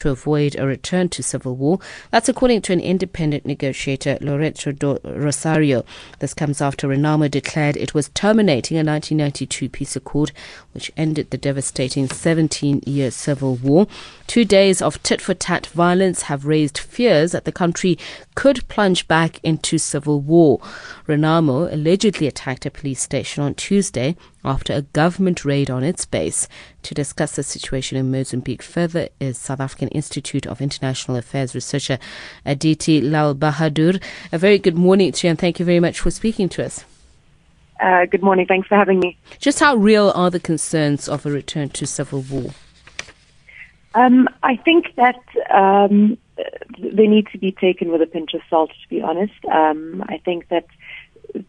to avoid a return to civil war. That's according to an independent negotiator, Lorenzo Rosario. This comes after Renamo declared it was terminating a 1992 peace accord, which ended the devastating 17 year civil war. Two days of tit for tat violence have raised fears that the country could plunge back into civil war. Renamo allegedly attacked a police station on Tuesday after a government raid on its base. To discuss the situation in Mozambique further is South African Institute of International Affairs researcher Aditi Lalbahadur. A very good morning to you and thank you very much for speaking to us. Uh, good morning. Thanks for having me. Just how real are the concerns of a return to civil war? Um, I think that um, they need to be taken with a pinch of salt. To be honest, um, I think that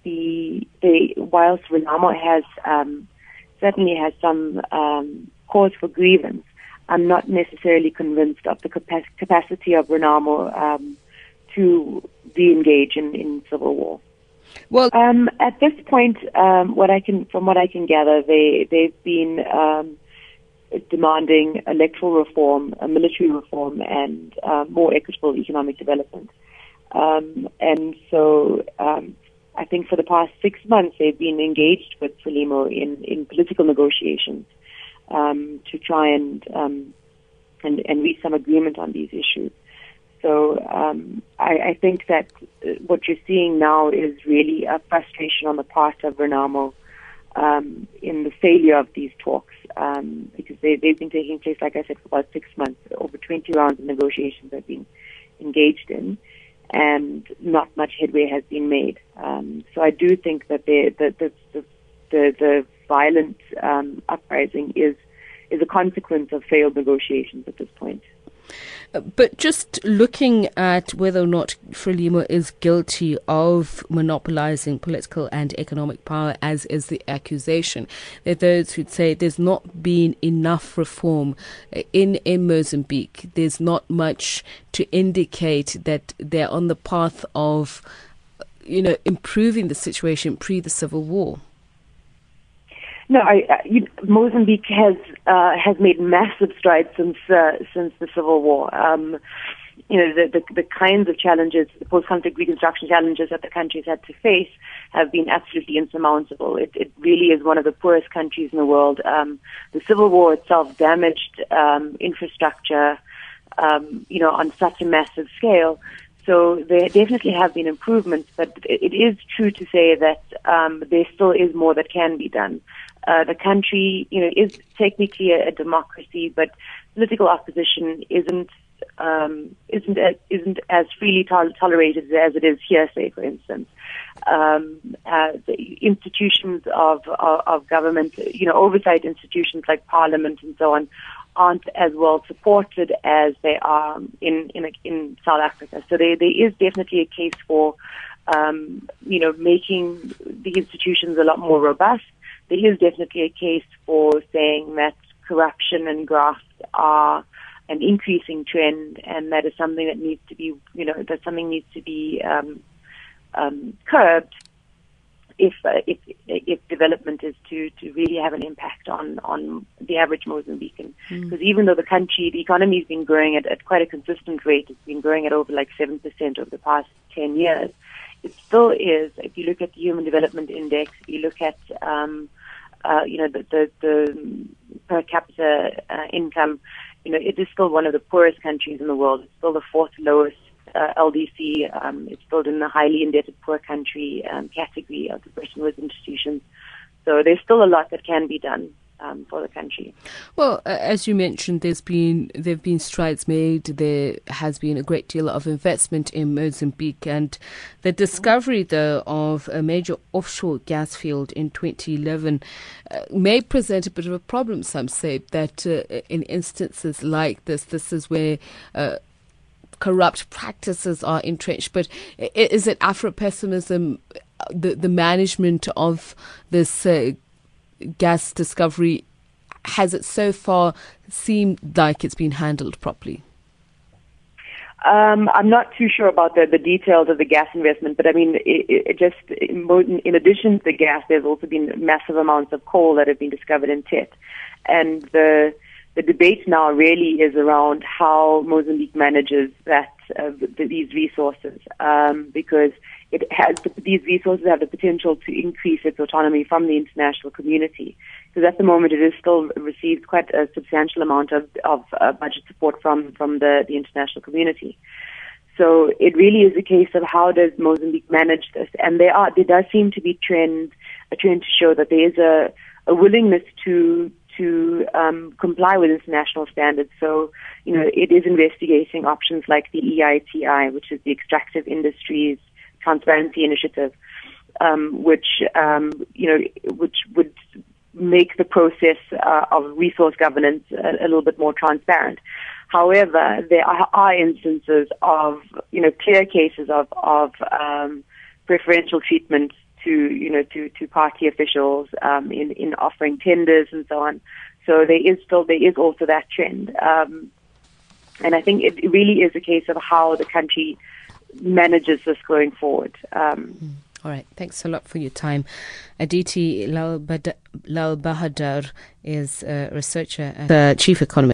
the the whilst Renamo has um, certainly has some um, cause for grievance, I'm not necessarily convinced of the capac- capacity of Renamo um, to re-engage in, in civil war. Well, um, at this point, um, what I can, from what I can gather, they they've been um, demanding electoral reform, military reform, and uh, more equitable economic development. Um, and so, um, I think for the past six months, they've been engaged with Frelimo in in political negotiations um, to try and, um, and and reach some agreement on these issues. So um, I, I, think that uh, what you're seeing now is really a frustration on the part of Renamo um, in the failure of these talks um, because they, they've been taking place, like I said, for about six months. Over 20 rounds of negotiations have been engaged in, and not much headway has been made. Um, so I do think that the the the, the, the, violent um, uprising is is a consequence of failed negotiations at this point. But just looking at whether or not Frelimo is guilty of monopolizing political and economic power, as is the accusation, there are those who'd say there's not been enough reform in, in Mozambique. There's not much to indicate that they're on the path of, you know, improving the situation pre the civil war. No, I, uh, you, Mozambique has uh, has made massive strides since uh, since the civil war. Um, you know, the, the, the kinds of challenges, the post-conflict reconstruction challenges that the country's had to face have been absolutely insurmountable. It, it really is one of the poorest countries in the world. Um, the civil war itself damaged um, infrastructure, um, you know, on such a massive scale. So there definitely have been improvements, but it is true to say that um, there still is more that can be done. Uh, the country, you know, is technically a, a democracy, but political opposition isn't um, isn't isn't as freely to- tolerated as it is here, say, for instance. Um, uh, the institutions of, of, of government, you know, oversight institutions like Parliament and so on, aren't as well supported as they are in in in South Africa. So there there is definitely a case for, um, you know, making the institutions a lot more robust there is definitely a case for saying that corruption and graft are an increasing trend, and that is something that needs to be, you know, that something needs to be um, um, curbed if, uh, if if development is to to really have an impact on on the average Mozambican. Because mm. even though the country, the economy has been growing at, at quite a consistent rate, it's been growing at over like seven percent over the past ten years. It still is. If you look at the Human Development Index, if you look at um, uh, you know, the, the, the per capita uh, income, you know, it is still one of the poorest countries in the world. It's still the fourth lowest uh, LDC. Um, it's still in the highly indebted poor country um, category of the Woods institutions. So there's still a lot that can be done um, for the country. Well, as you mentioned, there's been there've been strides made. There has been a great deal of investment in Mozambique, and the discovery, though, of a major offshore gas field in 2011 uh, may present a bit of a problem. Some say that uh, in instances like this, this is where uh, corrupt practices are entrenched. But is it Afro pessimism, uh, the the management of this uh, gas discovery, has it so far seemed like it's been handled properly? Um, I'm not too sure about the, the details of the gas investment, but I mean, it, it just in, addition to the gas, there's also been massive amounts of coal that have been discovered in Tete, and the the debate now really is around how Mozambique manages that uh, these resources, um, because it has these resources have the potential to increase its autonomy from the international community. Because at the moment, it is still receives quite a substantial amount of, of uh, budget support from from the, the international community. So it really is a case of how does Mozambique manage this, and there are there does seem to be trend a trend to show that there is a, a willingness to to um, comply with international standards. So, you know, it is investigating options like the EITI, which is the Extractive Industries Transparency Initiative, um, which um, you know, which would make the process uh, of resource governance a, a, little bit more transparent. However, there are, are, instances of you know clear cases of of um, preferential treatment to you know to to party officials um, in in offering tenders and so on. So there is still there is also that trend, um, and I think it really is a case of how the country manages this going forward. Um, hmm. all right, thanks a lot for your time. Aditi Lalbahadur is a researcher, the chief economist.